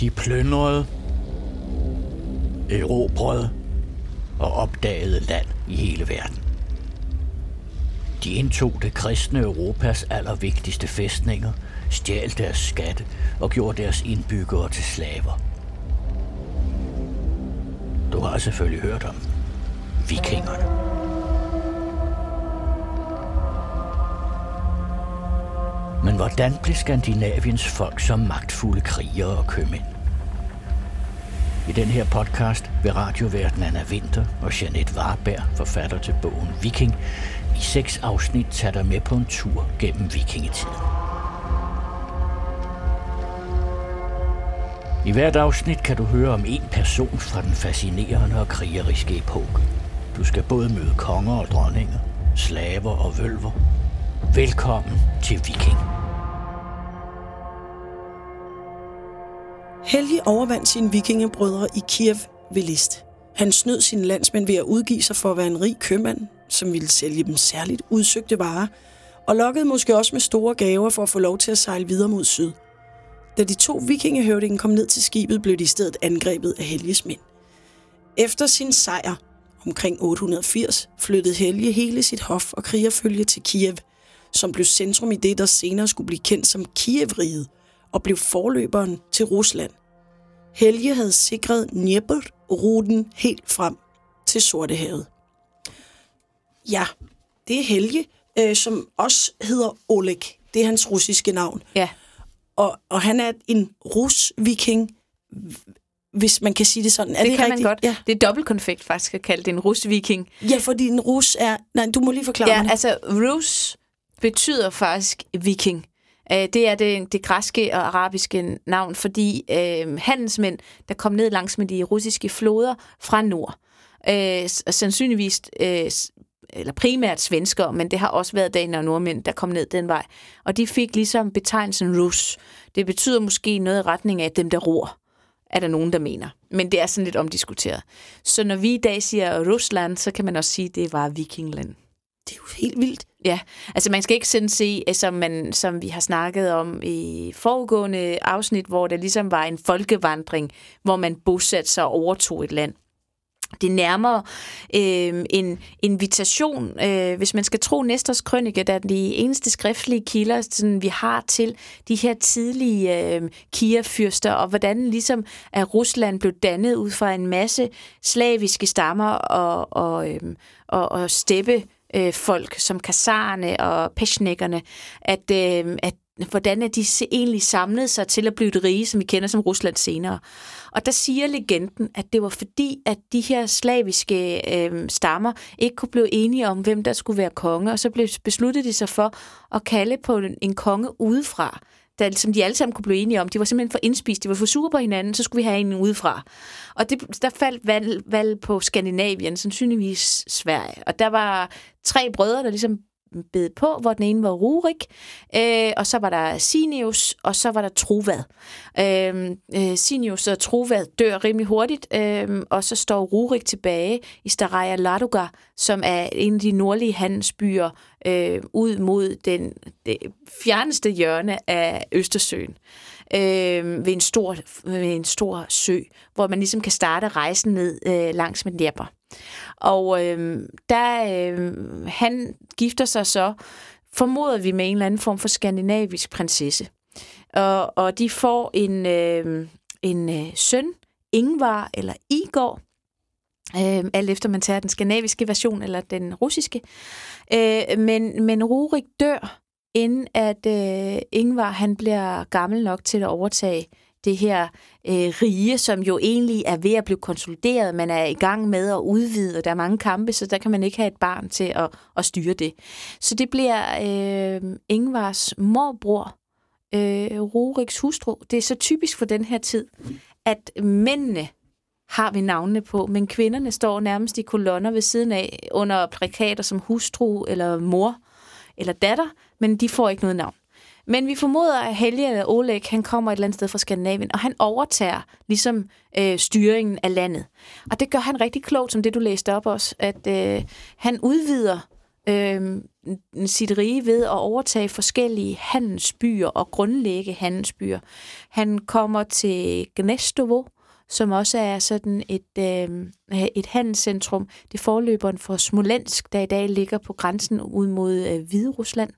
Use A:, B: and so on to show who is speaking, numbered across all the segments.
A: De plyndrede, erobrede og opdagede land i hele verden. De indtog det kristne Europas allervigtigste fæstninger, stjal deres skatte og gjorde deres indbyggere til slaver. Du har selvfølgelig hørt om vikingerne. Men hvordan blev Skandinaviens folk som magtfulde krigere og købmænd? I den her podcast vil radioverden Anna Winter og Jeanette Warberg, forfatter til bogen Viking, i seks afsnit tage dig med på en tur gennem vikingetiden. I hvert afsnit kan du høre om en person fra den fascinerende og krigeriske epoke. Du skal både møde konger og dronninger, slaver og vølver. Velkommen til Viking.
B: Helge overvandt sine vikingebrødre i Kiev ved list. Han snød sine landsmænd ved at udgive sig for at være en rig købmand, som ville sælge dem særligt udsøgte varer, og lokkede måske også med store gaver for at få lov til at sejle videre mod syd. Da de to vikingehøvdingen kom ned til skibet, blev de i stedet angrebet af Helges mænd. Efter sin sejr omkring 880 flyttede Helge hele sit hof og krigerfølge til Kiev, som blev centrum i det, der senere skulle blive kendt som Kievriget og blev forløberen til Rusland. Helge havde sikret Dnieper-ruten helt frem til Sortehavet. Ja, det er Helge, øh, som også hedder Oleg. Det er hans russiske navn.
C: Ja.
B: Og, og han er en rus-viking, hvis man kan sige det sådan. Er
C: det,
B: det
C: kan
B: rigtigt?
C: man godt.
B: Ja.
C: Det er dobbeltkonfekt faktisk at kalde det en rus-viking.
B: ja, fordi en rus er... Nej, du må lige forklare
C: Ja,
B: mig
C: altså rus betyder faktisk viking. Øh, Det er det, det græske og arabiske navn, fordi øh, handelsmænd, der kom ned langs med de russiske floder fra nord, øh, sandsynligvis, øh, eller primært svensker, men det har også været daner og nordmænd, der kom ned den vej. Og de fik ligesom betegnelsen rus. Det betyder måske noget i retning af dem, der ror er der nogen, der mener. Men det er sådan lidt omdiskuteret. Så når vi i dag siger Rusland, så kan man også sige, at det var vikingland.
B: Det er jo helt vildt.
C: Ja, altså man skal ikke sådan se, øh, som, man, som vi har snakket om i foregående afsnit, hvor der ligesom var en folkevandring, hvor man bosatte sig og overtog et land. Det er nærmere øh, en invitation, øh, hvis man skal tro Næsters krønike, der er de eneste skriftlige kilder, sådan, vi har til de her tidlige øh, Kiev-fyrster, og hvordan ligesom at Rusland blev dannet ud fra en masse slaviske stammer og, og, øh, og, og steppe øh, folk, som kasarerne og peshnikkerne, at, øh, at hvordan er de egentlig samlet sig til at blive et rige, som vi kender som Rusland senere. Og der siger legenden, at det var fordi, at de her slaviske øh, stammer ikke kunne blive enige om, hvem der skulle være konge, og så blev besluttede de sig for at kalde på en, en konge udefra, der, som de alle sammen kunne blive enige om. De var simpelthen for indspist, de var for sure på hinanden, så skulle vi have en udefra. Og det, der faldt valg, valg på Skandinavien, sandsynligvis Sverige. Og der var tre brødre, der ligesom bed på, hvor den ene var Rurik, øh, og så var der Sinius, og så var der Trovad. Øh, øh, Sinius og Trovad dør rimelig hurtigt, øh, og så står Rurik tilbage i Staraja Ladoga, som er en af de nordlige handelsbyer øh, ud mod den det fjerneste hjørne af Østersøen øh, ved, en stor, ved en stor sø, hvor man ligesom kan starte rejsen ned øh, langs med Dnepr. Og øh, der øh, han gifter sig så, formoder vi med en eller anden form for skandinavisk prinsesse. Og, og de får en, øh, en øh, søn, Ingvar eller Igor, øh, alt efter man tager den skandinaviske version eller den russiske. Øh, men, men Rurik dør, inden at øh, Ingvar han bliver gammel nok til at overtage det her øh, rige, som jo egentlig er ved at blive konsolideret. Man er i gang med at udvide, og der er mange kampe, så der kan man ikke have et barn til at, at styre det. Så det bliver øh, Ingvars morbror, øh, Ruriks hustru. Det er så typisk for den her tid, at mændene har vi navnene på, men kvinderne står nærmest i kolonner ved siden af under plakater som hustru eller mor eller datter, men de får ikke noget navn. Men vi formoder, at Helge eller Oleg, han kommer et eller andet sted fra Skandinavien, og han overtager ligesom øh, styringen af landet. Og det gør han rigtig klogt, som det du læste op også, at øh, han udvider øh, sit rige ved at overtage forskellige handelsbyer og grundlægge handelsbyer. Han kommer til Gnestovo, som også er sådan et, øh, et handelscentrum. Det forløberen for Smolensk, der i dag ligger på grænsen ud mod øh, Hvide Rusland.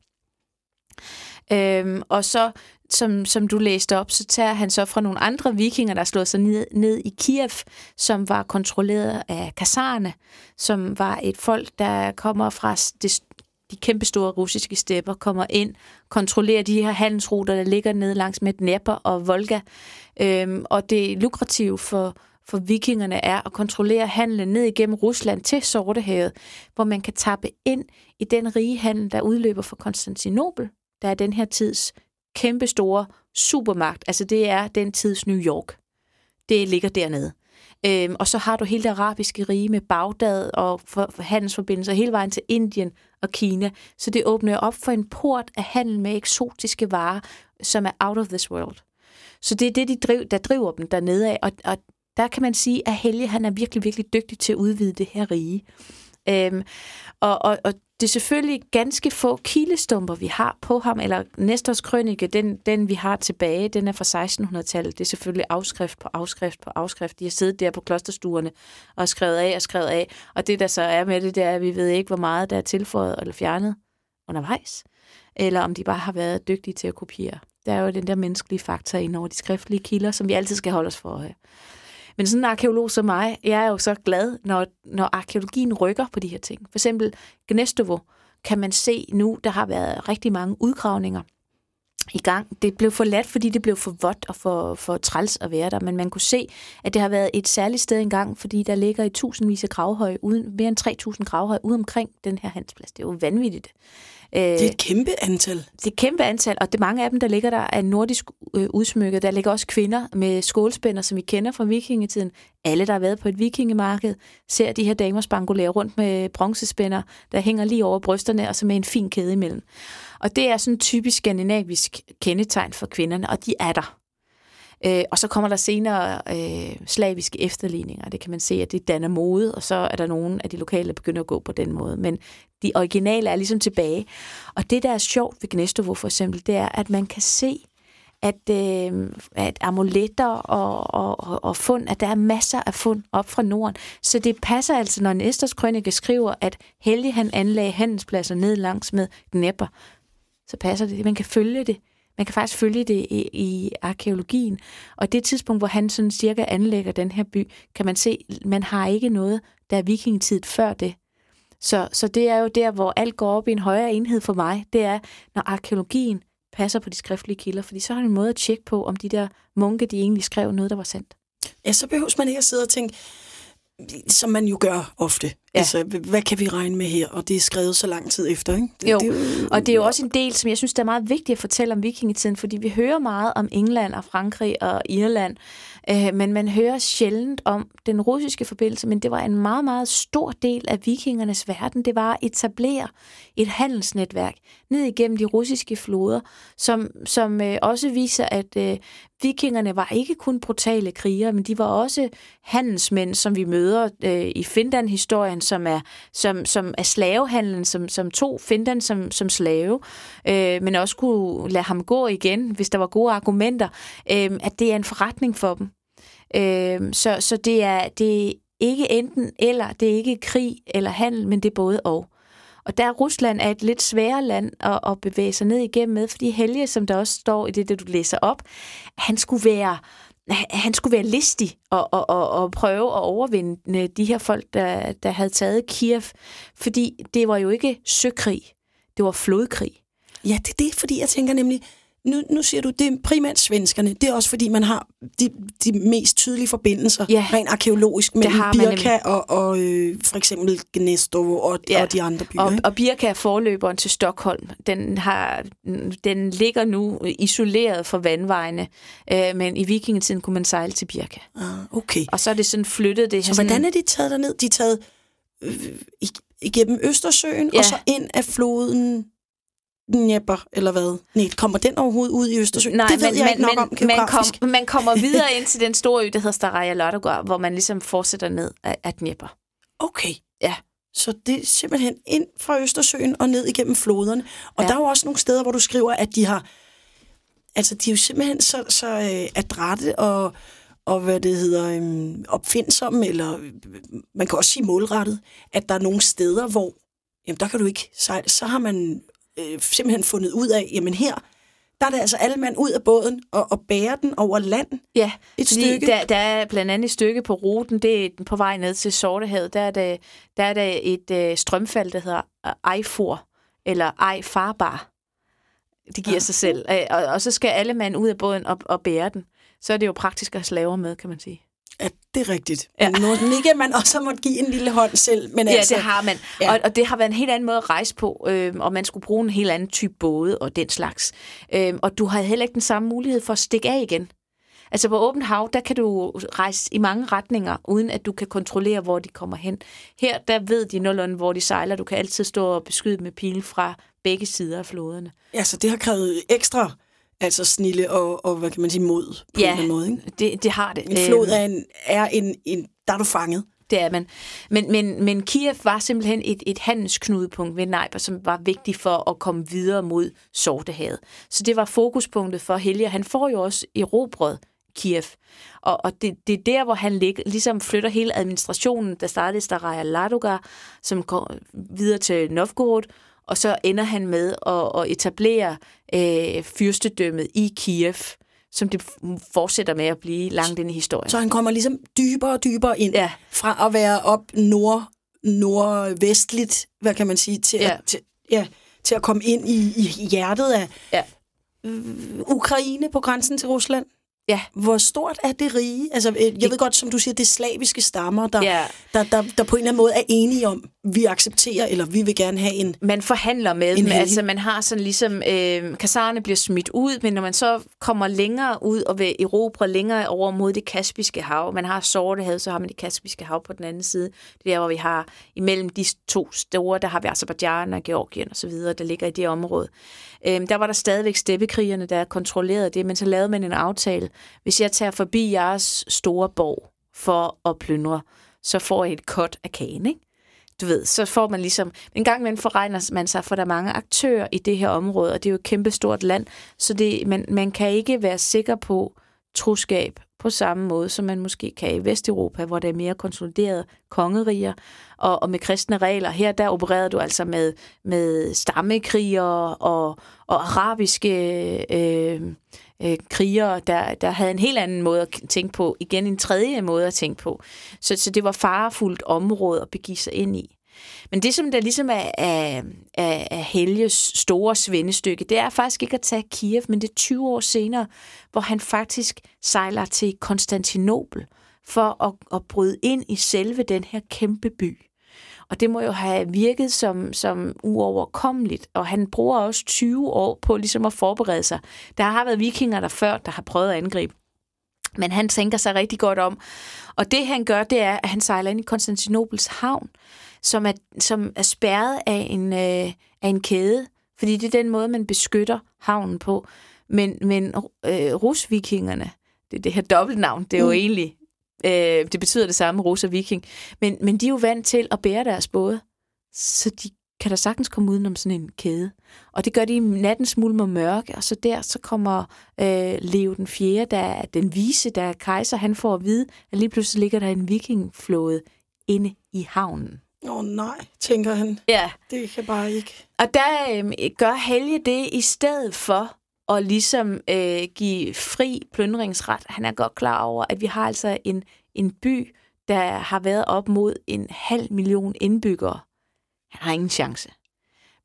C: Øhm, og så, som, som du læste op, så tager han så fra nogle andre vikinger, der slog sig ned, ned i Kiev, som var kontrolleret af kasarerne, som var et folk, der kommer fra det, de kæmpestore russiske stepper, kommer ind, kontrollerer de her handelsruter, der ligger ned langs med Dnepr og Volga. Øhm, og det lukrative for, for vikingerne er at kontrollere handlen ned igennem Rusland til Sortehavet, hvor man kan tappe ind i den rige handel, der udløber fra Konstantinopel, der er den her tids kæmpestore supermagt. Altså det er den tids New York. Det ligger dernede. Øhm, og så har du hele det arabiske rige med Bagdad og for, for handelsforbindelser hele vejen til Indien og Kina. Så det åbner op for en port af handel med eksotiske varer, som er out of this world. Så det er det, de driv, der driver dem dernede af. Og, og der kan man sige, at Helge han er virkelig, virkelig dygtig til at udvide det her rige. Øhm, og, og, og det er selvfølgelig ganske få kilestumper, vi har på ham, eller Nestors krønike, den, den vi har tilbage, den er fra 1600-tallet. Det er selvfølgelig afskrift på afskrift på afskrift. De har siddet der på klosterstuerne og skrevet af og skrevet af. Og det, der så er med det, det er, at vi ved ikke, hvor meget der er tilføjet eller fjernet undervejs. Eller om de bare har været dygtige til at kopiere. Der er jo den der menneskelige faktor ind over de skriftlige kilder, som vi altid skal holde os for. Her. Men sådan en arkeolog som mig, jeg er jo så glad, når, når arkeologien rykker på de her ting. For eksempel Gnestovo kan man se nu, der har været rigtig mange udgravninger i gang. Det blev forladt, fordi det blev for vådt og for, for træls at være der, men man kunne se, at det har været et særligt sted engang, fordi der ligger i tusindvis af gravhøje, uden, mere end 3.000 gravhøje ude omkring den her handelsplads. Det er jo vanvittigt.
B: Det er et kæmpe antal.
C: Det er et kæmpe antal, og det mange af dem, der ligger der, er nordisk øh, udsmykket. Der ligger også kvinder med skålspænder, som vi kender fra vikingetiden. Alle, der har været på et vikingemarked, ser de her damer spangulere rundt med bronzespænder, der hænger lige over brysterne, og så med en fin kæde imellem. Og det er sådan typisk skandinavisk kendetegn for kvinderne, og de er der. Øh, og så kommer der senere øh, slaviske efterligninger. Det kan man se, at det danner mode, og så er der nogen af de lokale, der begynder at gå på den måde. Men de originale er ligesom tilbage. Og det, der er sjovt ved Gnestovo for eksempel, det er, at man kan se, at, øh, at amuletter og, og, og fund, at der er masser af fund op fra Norden. Så det passer altså, når Næsters krønike skriver, at Helge han anlagde handelspladser ned langs med Dnepr, så passer det. Man kan følge det. Man kan faktisk følge det i, i arkeologien. Og det tidspunkt, hvor han sådan cirka anlægger den her by, kan man se, man har ikke noget, der er vikingetid før det. Så, så det er jo der, hvor alt går op i en højere enhed for mig. Det er, når arkeologien passer på de skriftlige kilder, fordi så har man en måde at tjekke på, om de der munke, de egentlig skrev noget, der var sandt.
B: Ja, så behøver man ikke at sidde og tænke, som man jo gør ofte. Ja. Altså, hvad kan vi regne med her? Og det er skrevet så lang tid efter, ikke?
C: Det, jo, det er jo, og det er jo også en del, som jeg synes, der er meget vigtigt at fortælle om vikingetiden, fordi vi hører meget om England og Frankrig og Irland, øh, men man hører sjældent om den russiske forbindelse, men det var en meget, meget stor del af vikingernes verden. Det var at etablere et handelsnetværk ned igennem de russiske floder, som, som øh, også viser, at øh, vikingerne var ikke kun brutale krigere, men de var også handelsmænd, som vi møder øh, i Finland-historien, som er, som, som er slavehandlen, som, som tog Finland som, som slave, øh, men også kunne lade ham gå igen, hvis der var gode argumenter, øh, at det er en forretning for dem. Øh, så så det, er, det er ikke enten eller, det er ikke krig eller handel, men det er både og. Og der Rusland er et lidt sværere land at, at bevæge sig ned igennem med, fordi Helge, som der også står i det, det du læser op, han skulle være han skulle være listig og, og, og, og prøve at overvinde de her folk, der, der havde taget Kiev, fordi det var jo ikke søkrig, det var flodkrig.
B: Ja, det er det, fordi jeg tænker nemlig, nu, nu siger du, det er primært svenskerne. Det er også fordi, man har de, de mest tydelige forbindelser, ja, rent arkeologisk, mellem Birka og, og øh, for eksempel Gnestovo og, ja, og de andre byer.
C: Og, og Birka er forløberen til Stockholm. Den, har, den ligger nu isoleret fra vandvejene, øh, men i vikingetiden kunne man sejle til Birka.
B: Ah, okay.
C: Og så er det sådan flyttet. Det
B: så
C: sådan,
B: hvordan er de taget derned? De er taget øh, igennem Østersøen, ja. og så ind af floden Dnepr, eller hvad? Nej, kommer den overhovedet ud i Østersøen?
C: Nej,
B: det ved
C: men,
B: jeg
C: men,
B: ikke nok
C: men,
B: om
C: man, kom, man kommer videre ind til den store ø, der hedder Staraja Lottogård, hvor man ligesom fortsætter ned af, af Dnepr.
B: Okay.
C: Ja.
B: Så det er simpelthen ind fra Østersøen og ned igennem floderne. Og ja. der er jo også nogle steder, hvor du skriver, at de har... Altså, de er jo simpelthen så, så øh, adrette og, og hvad det hedder, øh, opfindsomme, eller øh, man kan også sige målrettet, at der er nogle steder, hvor jamen, der kan du ikke sejle. Så har man øh, simpelthen fundet ud af, jamen her, der er det altså alle mand ud af båden og, og bære den over land.
C: Ja, et stykke. Der, der er blandt andet et stykke på ruten, det er på vej ned til Sortehavet, der er der, der er der et øh, strømfald, der hedder Ejfor, eller Ejfarbar. Det giver ja. sig selv. Og, og så skal alle mand ud af båden og, og bære den. Så er det jo praktisk at have slaver med, kan man sige.
B: Det er rigtigt. Ja. Nu ikke, at man også må give en lille hånd selv. Men
C: ja,
B: altså,
C: det har man. Ja. Og, og det har været en helt anden måde at rejse på, øh, og man skulle bruge en helt anden type både og den slags. Øh, og du har heller ikke den samme mulighed for at stikke af igen. Altså på åbent hav, der kan du rejse i mange retninger, uden at du kan kontrollere, hvor de kommer hen. Her, der ved de nogenlunde, hvor de sejler. Du kan altid stå og beskyde med pile fra begge sider af floderne.
B: Ja, så det har krævet ekstra altså snille og, og hvad kan man sige, mod på
C: ja,
B: en måde, ikke?
C: Det, det har det.
B: En flod er en, er en, en der er du fanget.
C: Det er man. Men, men, men Kiev var simpelthen et, et handelsknudepunkt ved Nejber, som var vigtigt for at komme videre mod Sortehavet. Så det var fokuspunktet for Helge. Han får jo også erobret Kiev. Og, og det, det er der, hvor han lig, ligesom flytter hele administrationen, der startede i Staraja Ladoga, som går videre til Novgorod, og så ender han med at, at etablere øh, fyrstedømmet i Kiev, som det fortsætter med at blive langt ind i historien.
B: Så han kommer ligesom dybere og dybere ind, ja. fra at være op nord, nordvestligt, hvad kan man sige, til, ja. at, til, ja, til at komme ind i, i hjertet af ja. Ukraine på grænsen til Rusland.
C: Ja.
B: Hvor stort er det rige? Altså, øh, jeg det... ved godt, som du siger, det er slaviske stammer, der, ja. der, der, der på en eller anden måde er enige om, vi accepterer, eller vi vil gerne have en...
C: Man forhandler med dem. Altså, man har sådan ligesom... Øh, kasarerne bliver smidt ud, men når man så kommer længere ud og vil erobre længere over mod det Kaspiske hav, man har Sortehavet, så har man det Kaspiske hav på den anden side. Det er der, hvor vi har imellem de to store, der har vi Azerbaijan og Georgien osv., der ligger i det område. Øh, der var der stadigvæk steppekrigerne, der kontrollerede det, men så lavede man en aftale. Hvis jeg tager forbi jeres store borg for at plyndre, så får jeg et cut af kagen, ikke? Du ved, så får man ligesom... En gang imellem forregner man sig, for der er mange aktører i det her område, og det er jo et kæmpestort land, så det, man, man kan ikke være sikker på troskab på samme måde, som man måske kan i Vesteuropa, hvor der er mere konsoliderede kongeriger og, og med kristne regler. Her der opererede du altså med, med stammekriger og, og arabiske øh, øh, krigere, der, der havde en helt anden måde at tænke på. Igen en tredje måde at tænke på. Så, så det var farefuldt område at begive sig ind i. Men det, som der ligesom er er, er, er Helges store svendestykke, det er faktisk ikke at tage Kiev, men det er 20 år senere, hvor han faktisk sejler til Konstantinopel for at, at bryde ind i selve den her kæmpe by. Og det må jo have virket som, som uoverkommeligt, og han bruger også 20 år på ligesom at forberede sig. Der har været vikinger der før, der har prøvet at angribe. Men han tænker sig rigtig godt om. Og det han gør, det er, at han sejler ind i Konstantinopels havn, som er, som er spærret af en, øh, af en kæde, fordi det er den måde, man beskytter havnen på. Men, men øh, rusvikingerne, det er det her dobbeltnavn, det er jo mm. egentlig, øh, det betyder det samme, rus og viking, men, men de er jo vant til at bære deres både, så de kan der sagtens komme udenom sådan en kæde. Og det gør de i nattens mulm og mørke, og så der så kommer øh, Leo den 4., der er den vise, der er kejser, han får at vide, at lige pludselig ligger der en vikingflåde inde i havnen.
B: Åh oh, nej, tænker han.
C: Ja.
B: Det kan bare ikke.
C: Og der øh, gør Helge det i stedet for at ligesom øh, give fri plyndringsret. Han er godt klar over, at vi har altså en, en by, der har været op mod en halv million indbyggere. Han har ingen chance.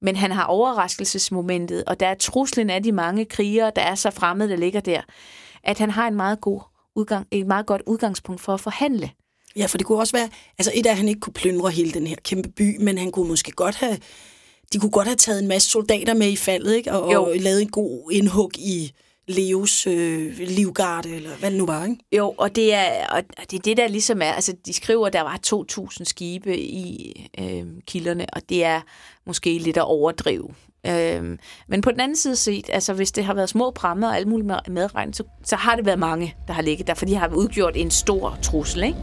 C: Men han har overraskelsesmomentet, og der er truslen af de mange krigere, der er så fremmede, der ligger der, at han har en meget god udgang, et meget godt udgangspunkt for at forhandle.
B: Ja, for det kunne også være, altså et af, at han ikke kunne plyndre hele den her kæmpe by, men han kunne måske godt have, de kunne godt have taget en masse soldater med i faldet, ikke? Og, og lavet en god indhug i Leos øh, livgarde, eller hvad det nu var, ikke?
C: Jo, og det er, og det er det, der ligesom er, altså de skriver, at der var 2.000 skibe i øh, kilderne, og det er måske lidt at overdrive. Øh, men på den anden side set, altså hvis det har været små pramme og alt muligt medregnet, så, så har det været mange, der har ligget der, for de har udgjort en stor trussel, ikke?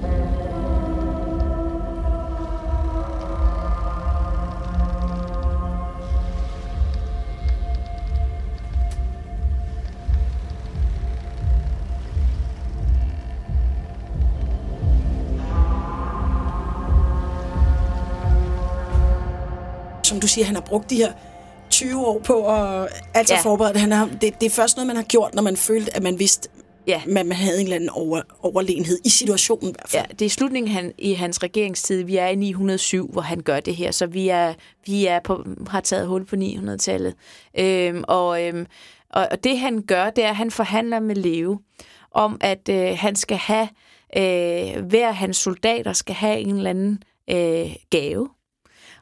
B: Siger, han har brugt de her 20 år på at altså
C: Ja.
B: forberede. Han har, det. Det er først noget, man har gjort, når man følte, at man vidste,
C: Ja.
B: man, man havde en eller anden over, overlegenhed i situationen i hvert fald.
C: Ja, det er slutningen han, i hans regeringstid. Vi er i 907, hvor han gør det her, så vi er, vi er på, har taget hul på 900-tallet. Øhm, og, øhm, og, og det han gør, det er, at han forhandler med Leo om, at øh, han skal have, øh, hver hans soldater skal have en eller anden øh, gave.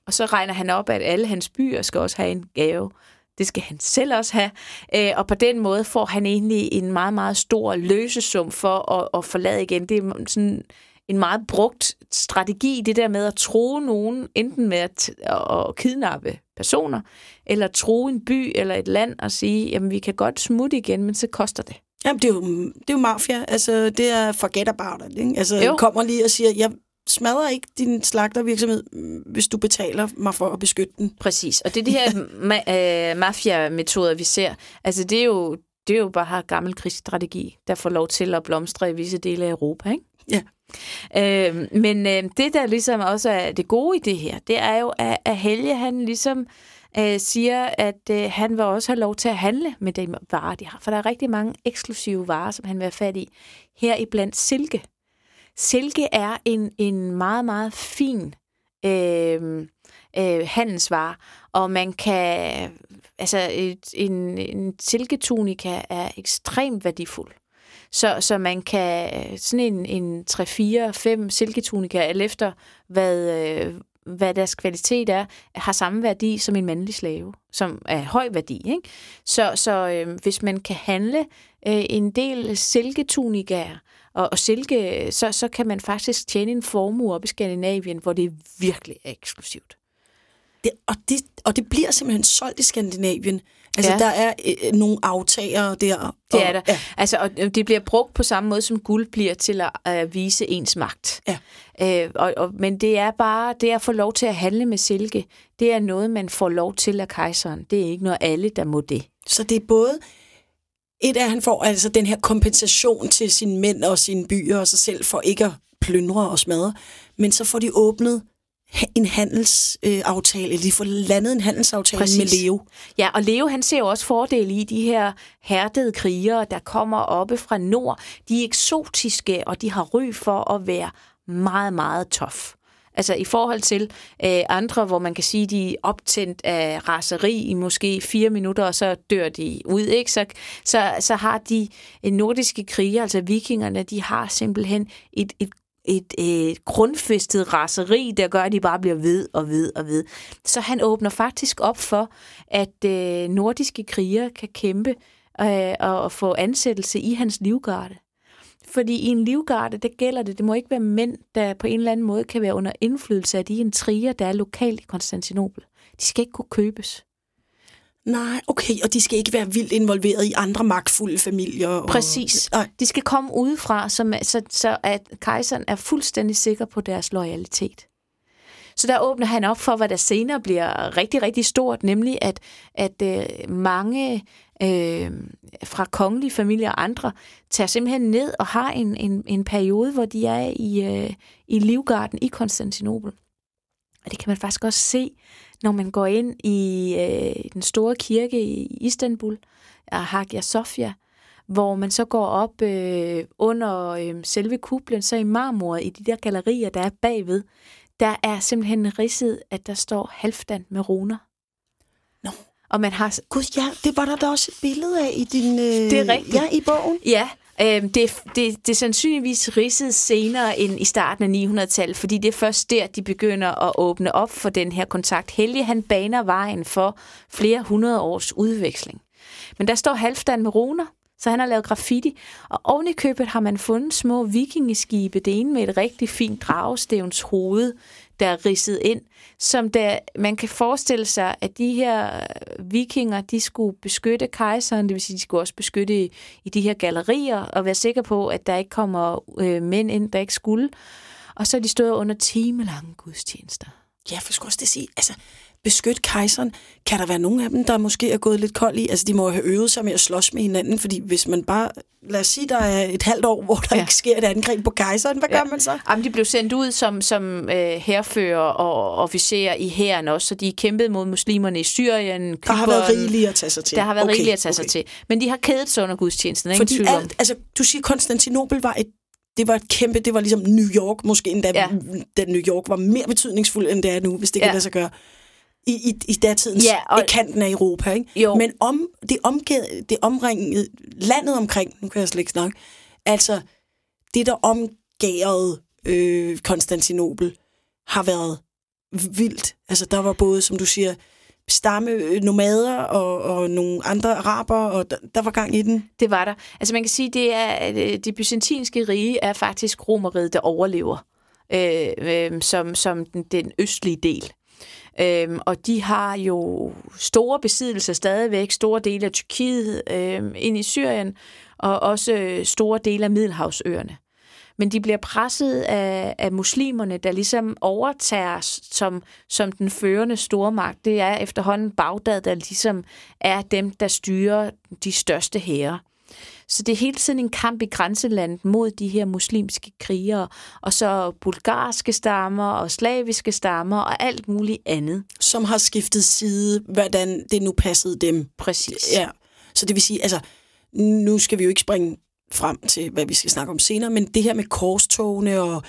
C: Og så regner han op, at alle hans byer skal også have en gave. Det skal han selv også have. Øh, og på den måde får han egentlig en meget, meget stor løsesum for at, at forlade igen. Det er sådan en meget brugt strategi, det der med at tro nogen, enten med at, at kidnappe personer, eller tro en by eller et land og sige, jamen vi kan godt smutte igen, men så koster det.
B: Jamen, det er jo, det er jo mafia. Altså, det er forget about it, ikke? Altså,
C: jo.
B: kommer lige og siger, jeg smadrer ikke din slagtervirksomhed, mm, hvis du betaler mig for at beskytte den.
C: Præcis. Og det er de her ma- øh, mafia-metoder, vi ser. Altså det er jo, det er jo bare gammel krigsstrategi, der får lov til at blomstre i visse dele af Europa, ikke?
B: Ja.
C: Øh, men øh, det, der ligesom også er det gode i det her, det er jo, at, at Helge, han ligesom øh, siger, at øh, han vil også have lov til at handle med de varer, de har. For der er rigtig mange eksklusive varer, som han vil have fat i. Her i blandt silke. Silke er en, en meget, meget fin øh, øh, handelsvare, og man kan, altså et, en, en silketunika er ekstremt værdifuld. Så, så man kan, sådan en, en 3-4-5 silketunika, alt efter hvad, øh, hvad deres kvalitet er, har samme værdi som en mandlig slave, som er høj værdi. Ikke? Så, så øh, hvis man kan handle øh, en del silketunikaer, og, og silke, så, så kan man faktisk tjene en formue op i Skandinavien, hvor det virkelig er eksklusivt.
B: Det, og, det, og det bliver simpelthen solgt i Skandinavien. Altså,
C: Ja.
B: der er øh, nogle aftagere der.
C: Det
B: og,
C: er der.
B: Ja.
C: Altså, og det bliver brugt på samme måde, som guld bliver til at øh, vise ens magt.
B: Ja.
C: Øh, og, og, men det er bare, det at få lov til at handle med silke, det er noget, man får lov til af kejseren. Det er ikke noget alle, der må det.
B: Så det er både et af, at han får altså den her kompensation til sine mænd og sine byer og sig selv for ikke at plyndre og smadre, men så får de åbnet en handelsaftale, aftale, eller de får landet en handelsaftale
C: Præcis.
B: med Leo.
C: Ja, og Leo han ser jo også fordele i de her hærdede krigere, der kommer oppe fra nord. De er eksotiske, og de har ry for at være meget, meget tough. Altså i forhold til øh, andre, hvor man kan sige, de er optændt af raseri i måske fire minutter, og så dør de ud, ikke? Så, så, så har de øh, nordiske kriger, altså vikingerne, de har simpelthen et, et et, et grundfæstet raseri, der gør, at de bare bliver ved og ved og ved. Så han åbner faktisk op for, at øh, nordiske krigere kan kæmpe øh, og få ansættelse i hans livgarde. Fordi i en livgarde, der gælder det, det må ikke være mænd, der på en eller anden måde kan være under indflydelse af de intriger, der er lokalt i Konstantinopel. De skal ikke kunne købes.
B: Nej, okay, og de skal ikke være vildt involveret i andre magtfulde familier. Og...
C: Præcis.
B: Nej,
C: De skal komme udefra, er- så, så at kejseren er fuldstændig sikker på deres loyalitet. Så der åbner han op for, hvad der senere bliver rigtig, rigtig stort, nemlig at, at øh, mange øh, fra kongelige familier og andre tager simpelthen ned og har en, en, en periode, hvor de er i, øh, i livgarden i Konstantinopel. Og det kan man faktisk også se, når man går ind i øh, den store kirke i Istanbul, Hagia Sophia, hvor man så går op øh, under øh, selve kuplen, så i marmoret, i de der gallerier, der er bagved, der er simpelthen ridset, at der står Halfdan med runer. Og man har...
B: Gud, ja, det var der da også et billede af i din... Øh...
C: Det er rigtigt.
B: Ja, i bogen.
C: Ja, øh, det, det, det er sandsynligvis ridset senere end i starten af 900-tallet, fordi det er først der, de begynder at åbne op for den her kontakt. Helge, han baner vejen for flere hundrede års udveksling. Men der står Halfdan med runer, så han har lavet graffiti, og oven i købet har man fundet små vikingeskibe, det ene med et rigtig fint dragestævns hoved, der er ridset ind, som der, man kan forestille sig, at de her øh, vikinger, de skulle beskytte kejseren, det vil sige, de skulle også beskytte i, i de her gallerier, og være sikre på, at der ikke kommer øh, mænd ind, der ikke skulle. Og så er de stået under timelange gudstjenester.
B: Ja, for skulle også det sige, altså, beskytte kejseren. Kan der være nogen af dem, der måske er gået lidt kold i? Altså, de må jo have øvet sig med at slås med hinanden, fordi hvis man bare... Lad os sige, der er et halvt år, hvor der ja. ikke sker et angreb på kejseren. Hvad ja. gør man så?
C: Jamen, de blev sendt ud som, som øh, herfører og officerer i hæren også, så de kæmpede mod muslimerne i Syrien, Kypern.
B: Der har været rigeligt at tage sig til.
C: Der har været okay, rigeligt at tage okay. sig til. Men de har kædet sig under gudstjenesten.
B: Fordi alt, altså, du siger, Konstantinopel var et det var et kæmpe, det var ligesom New York måske endda, ja. da New York var mere betydningsfuld, end det er nu, hvis det ja. kan lade sig gøre. I, i, i datidens ja, og, kanten af Europa, ikke? Jo. Men om, det, omgivet, det omringede landet omkring, nu kan jeg slet ikke snakke, altså det, der omgærede øh, Konstantinopel, har været vildt. Altså der var både, som du siger, stamme øh, nomader og, og nogle andre araber, og der, der var gang i den.
C: Det var der. Altså man kan sige, det er øh, det byzantinske rige er faktisk romeriet, der overlever øh, øh, som, som den, den østlige del. Øhm, og de har jo store besiddelser stadigvæk, store dele af Tyrkiet øhm, ind i Syrien, og også øh, store dele af Middelhavsøerne men de bliver presset af, af muslimerne, der ligesom overtager som, som den førende stormagt. Det er efterhånden Bagdad, der ligesom er dem, der styrer de største hære. Så det er hele tiden en kamp i grænselandet mod de her muslimske krigere, og så bulgarske stammer og slaviske stammer og alt muligt andet.
B: Som har skiftet side, hvordan det nu passede dem.
C: Præcis.
B: Ja. Så det vil sige, altså, nu skal vi jo ikke springe frem til, hvad vi skal snakke om senere, men det her med korstogene og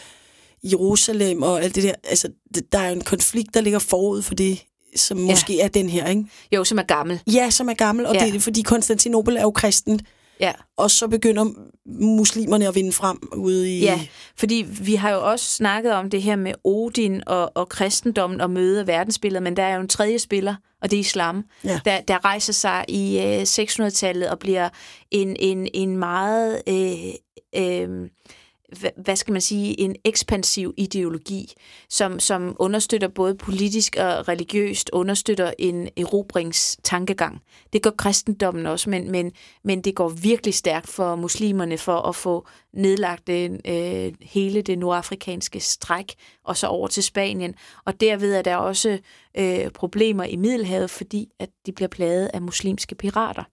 B: Jerusalem og alt det der, altså, der er jo en konflikt, der ligger forud for det, som måske ja. er den her, ikke?
C: Jo, som er gammel.
B: Ja, som er gammel, og ja. det er fordi Konstantinopel er jo kristent.
C: Ja.
B: Og så begynder muslimerne at vinde frem ude i...
C: Ja, fordi vi har jo også snakket om det her med Odin og, og kristendommen og møde verdensbilledet, men der er jo en tredje spiller, og det er islam, ja. der, der rejser sig i øh, 600-tallet og bliver en, en, en meget... Øh, øh, hvad skal man sige, en ekspansiv ideologi, som, som understøtter både politisk og religiøst, understøtter en erobringstankegang. Det gør kristendommen også, men, men, men det går virkelig stærkt for muslimerne for at få nedlagt det, øh, hele det nordafrikanske stræk, og så over til Spanien. Og derved er der også øh, problemer i Middelhavet, fordi at de bliver plaget af muslimske pirater.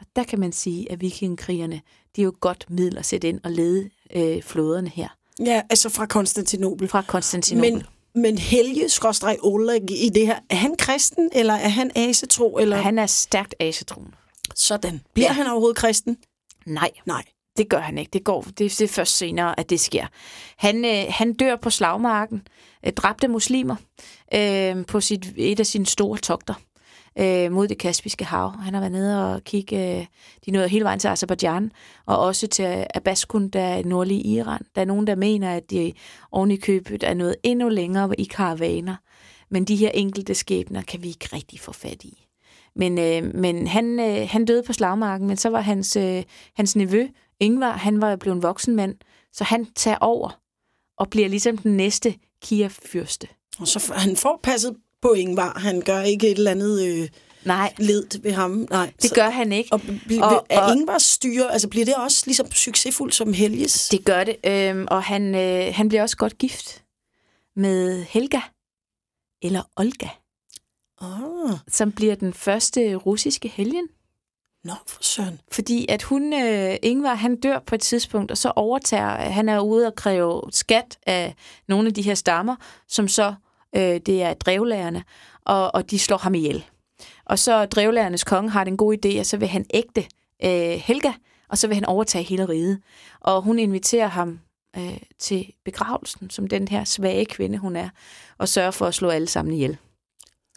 C: Og der kan man sige, at vikingkrigerne, de er jo godt middel at sætte ind og lede øh, flåderne her.
B: Ja, altså fra Konstantinopel.
C: Fra Konstantinopel.
B: Men, men Helge skråstreg Oleg i det her, er han kristen, eller er han asetro? Eller?
C: Han er stærkt asetroen.
B: Sådan. Bliver ja. han overhovedet kristen?
C: Nej.
B: Nej.
C: Det gør han ikke. Det går det, er først senere, at det sker. Han, øh, han dør på slagmarken, øh, dræbte muslimer øh, på sit, et af sine store togter øh, mod det Kaspiske hav. Han har været nede og kigge, øh, de nåede hele vejen til Azerbaijan, og også til Abaskun, der er nordlige Iran. Der er nogen, der mener, at de oven i købet er nået endnu længere i karavaner. Men de her enkelte skæbner kan vi ikke rigtig få fat i. Men, øh, men han, øh, han døde på slagmarken, men så var hans, øh, hans nevø, Ingvar, han var blevet en voksen mand, så han tager over og bliver ligesom den næste Kiev-fyrste.
B: Og så han får passet på Ingvar. Han gør ikke et eller andet øh,
C: Nej.
B: led ved ham. Nej,
C: det så, gør han ikke.
B: Og, bl- og, er og, Ingvars styre, altså bliver det også ligesom succesfuldt som Helges?
C: Det gør det, øhm, og han, øh, han bliver også godt gift med Helga, eller Olga,
B: oh.
C: som bliver den første russiske helgen.
B: Nå, for søren.
C: Fordi at hun, øh, Ingvar, han dør på et tidspunkt, og så overtager, han er ude og kræve skat af nogle af de her stammer, som så øh, det er drevlærerne, og, og de slår ham ihjel. Og så drevlærernes konge har den gode idé, at så vil han ægte øh, Helga, og så vil han overtage hele riget. Og hun inviterer ham øh, til begravelsen, som den her svage kvinde, hun er, og sørger for at slå alle sammen ihjel.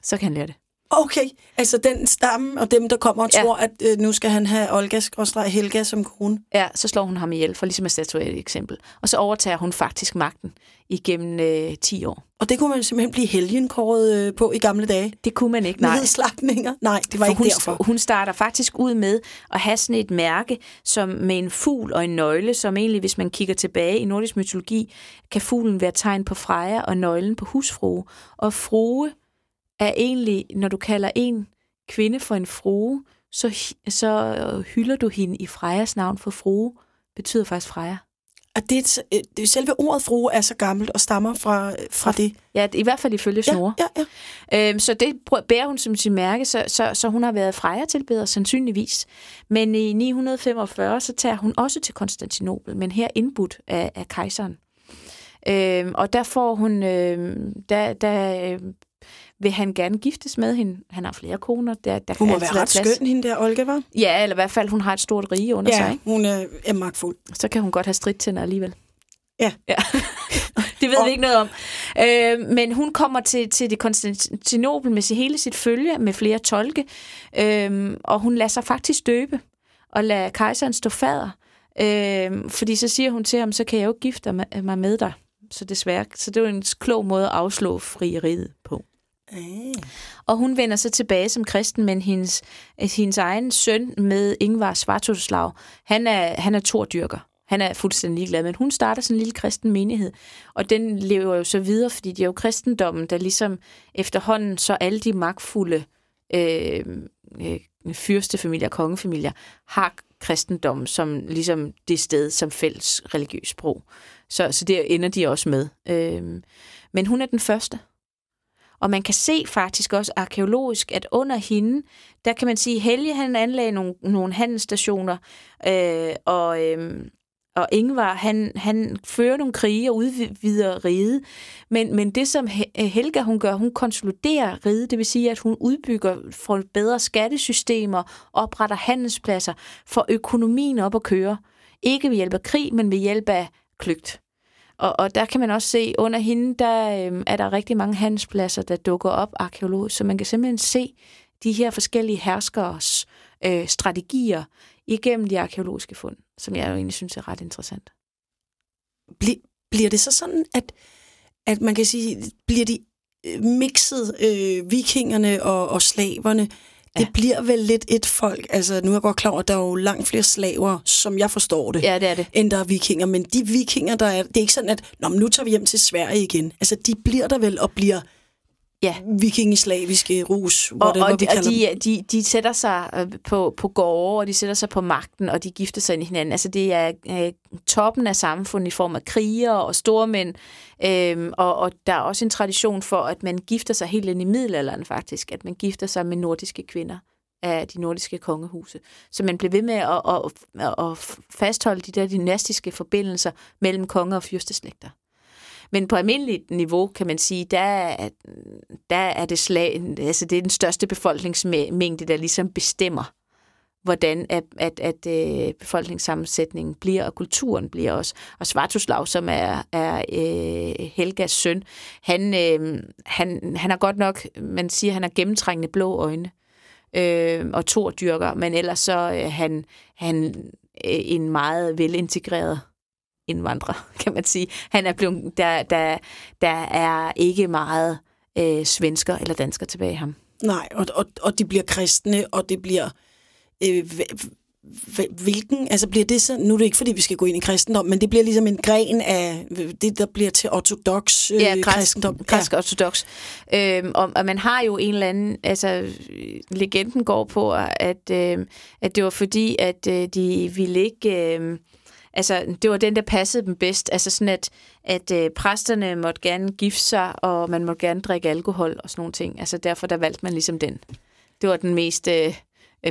C: Så kan han lære det.
B: Okay, altså den stamme og dem, der kommer og ja. tror, at øh, nu skal han have Olga og Helga som kone.
C: Ja, så slår hun ham ihjel, for ligesom at statuere et eksempel. Og så overtager hun faktisk magten igennem øh, 10 år.
B: Og det kunne man simpelthen blive helgenkåret øh, på i gamle dage?
C: Det kunne man ikke, nej.
B: slagtninger? Nej, det var
C: for
B: ikke
C: hun,
B: derfor.
C: Hun starter faktisk ud med at have sådan et mærke som med en fugl og en nøgle, som egentlig, hvis man kigger tilbage i nordisk mytologi, kan fuglen være tegn på Freja og nøglen på husfrue. Og frue er egentlig, når du kalder en kvinde for en frue, så, så hylder du hende i Frejas navn, for frue betyder faktisk Freja.
B: at det, er, det, selve ordet frue er så gammelt og stammer fra, fra det.
C: Ja, i hvert fald ifølge Snore.
B: Ja, ja, ja.
C: Øhm, så det bærer hun som sin mærke, så, så, så hun har været frejertilbeder sandsynligvis. Men i 945, så tager hun også til Konstantinopel, men her indbudt af, af kejseren. Øhm, og der får hun, øhm, der, der øh, vil han gerne giftes med hende. Han har flere koner. Der, der
B: hun må være ret plads. skøn, hende der, Olga, var?
C: Ja, eller i hvert fald, hun har et stort rige under
B: ja,
C: sig.
B: Ja, hun er, er magtfuld.
C: Så kan hun godt have stridtænder alligevel.
B: Ja.
C: ja. det ved og... vi ikke noget om. Øh, men hun kommer til, til det Konstantinopel med hele sit følge, med flere tolke, øh, og hun lader sig faktisk døbe, og lader kejseren stå fader. Øh, fordi så siger hun til ham, så kan jeg jo gifte mig med dig. Så desværre. Så det er jo en klog måde at afslå frieriet på. Mm. Og hun vender så tilbage som kristen, men hendes, hendes egen søn med Ingvar Svartoslav, han er, han er tordyrker. Han er fuldstændig ligeglad, men hun starter sådan en lille kristen menighed. Og den lever jo så videre, fordi det er jo kristendommen, der ligesom efterhånden så alle de magtfulde øh, øh, fyrstefamilier, kongefamilier, har kristendommen som ligesom det sted som fælles religiøs sprog. Så, så det ender de også med. Øh, men hun er den første. Og man kan se faktisk også arkeologisk, at under hende, der kan man sige, Helge han anlagde nogle, nogle handelsstationer, øh, og, øh, og Ingvar, han, han fører nogle krige og udvider riget. Men, men det, som øh, Helga hun gør, hun konsoliderer riget, det vil sige, at hun udbygger for bedre skattesystemer, opretter handelspladser, for økonomien op at køre. Ikke ved hjælp af krig, men ved hjælp af kløgt. Og, og der kan man også se, under hende, der øh, er der rigtig mange handelspladser, der dukker op arkeologisk, så man kan simpelthen se de her forskellige herskers øh, strategier igennem de arkeologiske fund, som jeg jo egentlig synes er ret interessant.
B: Bli, bliver det så sådan, at, at man kan sige, bliver de øh, mixet øh, vikingerne og, og slaverne, Ja. Det bliver vel lidt et folk. Altså, nu er jeg godt klar over, at der er jo langt flere slaver, som jeg forstår det,
C: ja, det, er det.
B: end der er vikinger. Men de vikinger, der er, det er ikke sådan, at Nå, nu tager vi hjem til Sverige igen. Altså, de bliver der vel og bliver ja. vikingeslaviske rus,
C: whatever og, og, vi kalder og de, de, de sætter sig øh, på, på gårde, og de sætter sig på magten, og de gifter sig ind i hinanden. Altså det er øh, toppen af samfundet i form af kriger og stormænd, øhm, og, og der er også en tradition for, at man gifter sig helt ind i middelalderen faktisk, at man gifter sig med nordiske kvinder af de nordiske kongehuse. Så man blev ved med at, at, at, at fastholde de der dynastiske forbindelser mellem konger og fyrsteslægter. Men på almindeligt niveau, kan man sige, der, der er det slag, altså det er den største befolkningsmængde, der ligesom bestemmer, hvordan at, at, at øh, befolkningssammensætningen bliver, og kulturen bliver også. Og Svartoslav, som er, er øh, Helgas søn, han, øh, han, han har godt nok, man siger, han har gennemtrængende blå øjne øh, og tordyrker, men ellers så øh, han, han øh, en meget velintegreret indvandrer, kan man sige. Han er blevet, der, der, der er ikke meget øh, svensker eller dansker tilbage i ham.
B: Nej, og, og, og de bliver kristne, og det bliver... Øh, hvilken, altså bliver det så, nu er det ikke fordi, vi skal gå ind i kristendom, men det bliver ligesom en gren af det, der bliver til ortodox øh,
C: ja, græsk, kristendom. Græsk ja. ortodox. Øhm, og, og man har jo en eller anden, altså legenden går på, at, øh, at det var fordi, at øh, de ville ikke... Øh, altså, det var den, der passede dem bedst. Altså sådan, at, at øh, præsterne måtte gerne gifte sig, og man måtte gerne drikke alkohol og sådan nogle ting. Altså derfor, der valgte man ligesom den. Det var den mest øh,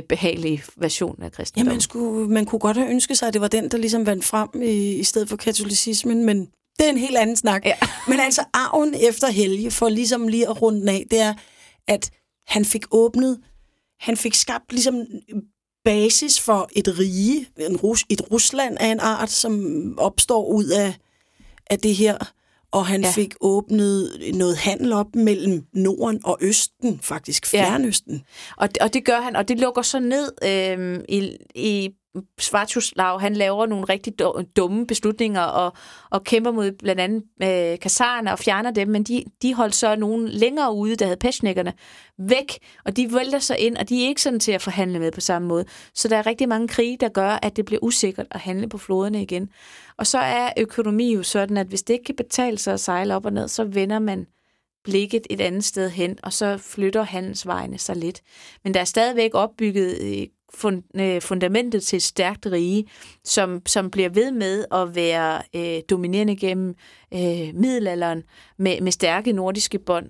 C: behagelige version af kristendommen.
B: Ja, man, skulle, man kunne godt have ønsket sig, at det var den, der ligesom vandt frem i, i stedet for katolicismen, men det er en helt anden snak. Ja. Men altså, arven efter Helge, for ligesom lige at runde af, det er, at han fik åbnet, han fik skabt ligesom basis for et rige, en Rus, et Rusland af en art, som opstår ud af, af det her. Og han ja. fik åbnet noget handel op mellem Norden og Østen, faktisk Fjernøsten. Ja.
C: Og, og det gør han, og det lukker så ned øh, i, i Svartuslav, han laver nogle rigtig dumme beslutninger og, og kæmper mod blandt andet øh, kasarerne og fjerner dem, men de, de holdt så nogen længere ude, der havde peshnikkerne, væk, og de vælter sig ind, og de er ikke sådan til at forhandle med på samme måde. Så der er rigtig mange krige, der gør, at det bliver usikkert at handle på floderne igen. Og så er økonomi jo sådan, at hvis det ikke kan betale sig at sejle op og ned, så vender man blikket et andet sted hen, og så flytter handelsvejene sig lidt. Men der er stadigvæk opbygget øh, fund, øh, fundamentet til et stærkt rige, som, som bliver ved med at være øh, dominerende gennem øh, middelalderen med, med stærke nordiske bånd.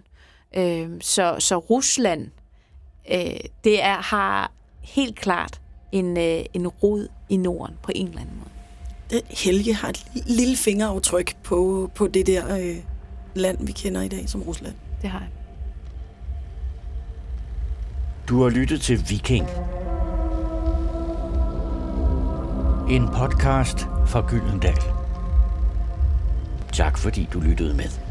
C: Øh, så, så Rusland, øh, det er, har helt klart en, øh, en rod i Norden på en eller anden måde.
B: Helge har et lille fingeraftryk på, på det der øh, land, vi kender i dag som Rusland.
C: Det har jeg.
A: Du har lyttet til Viking. En podcast fra Gyldendal. Tak fordi du lyttede med.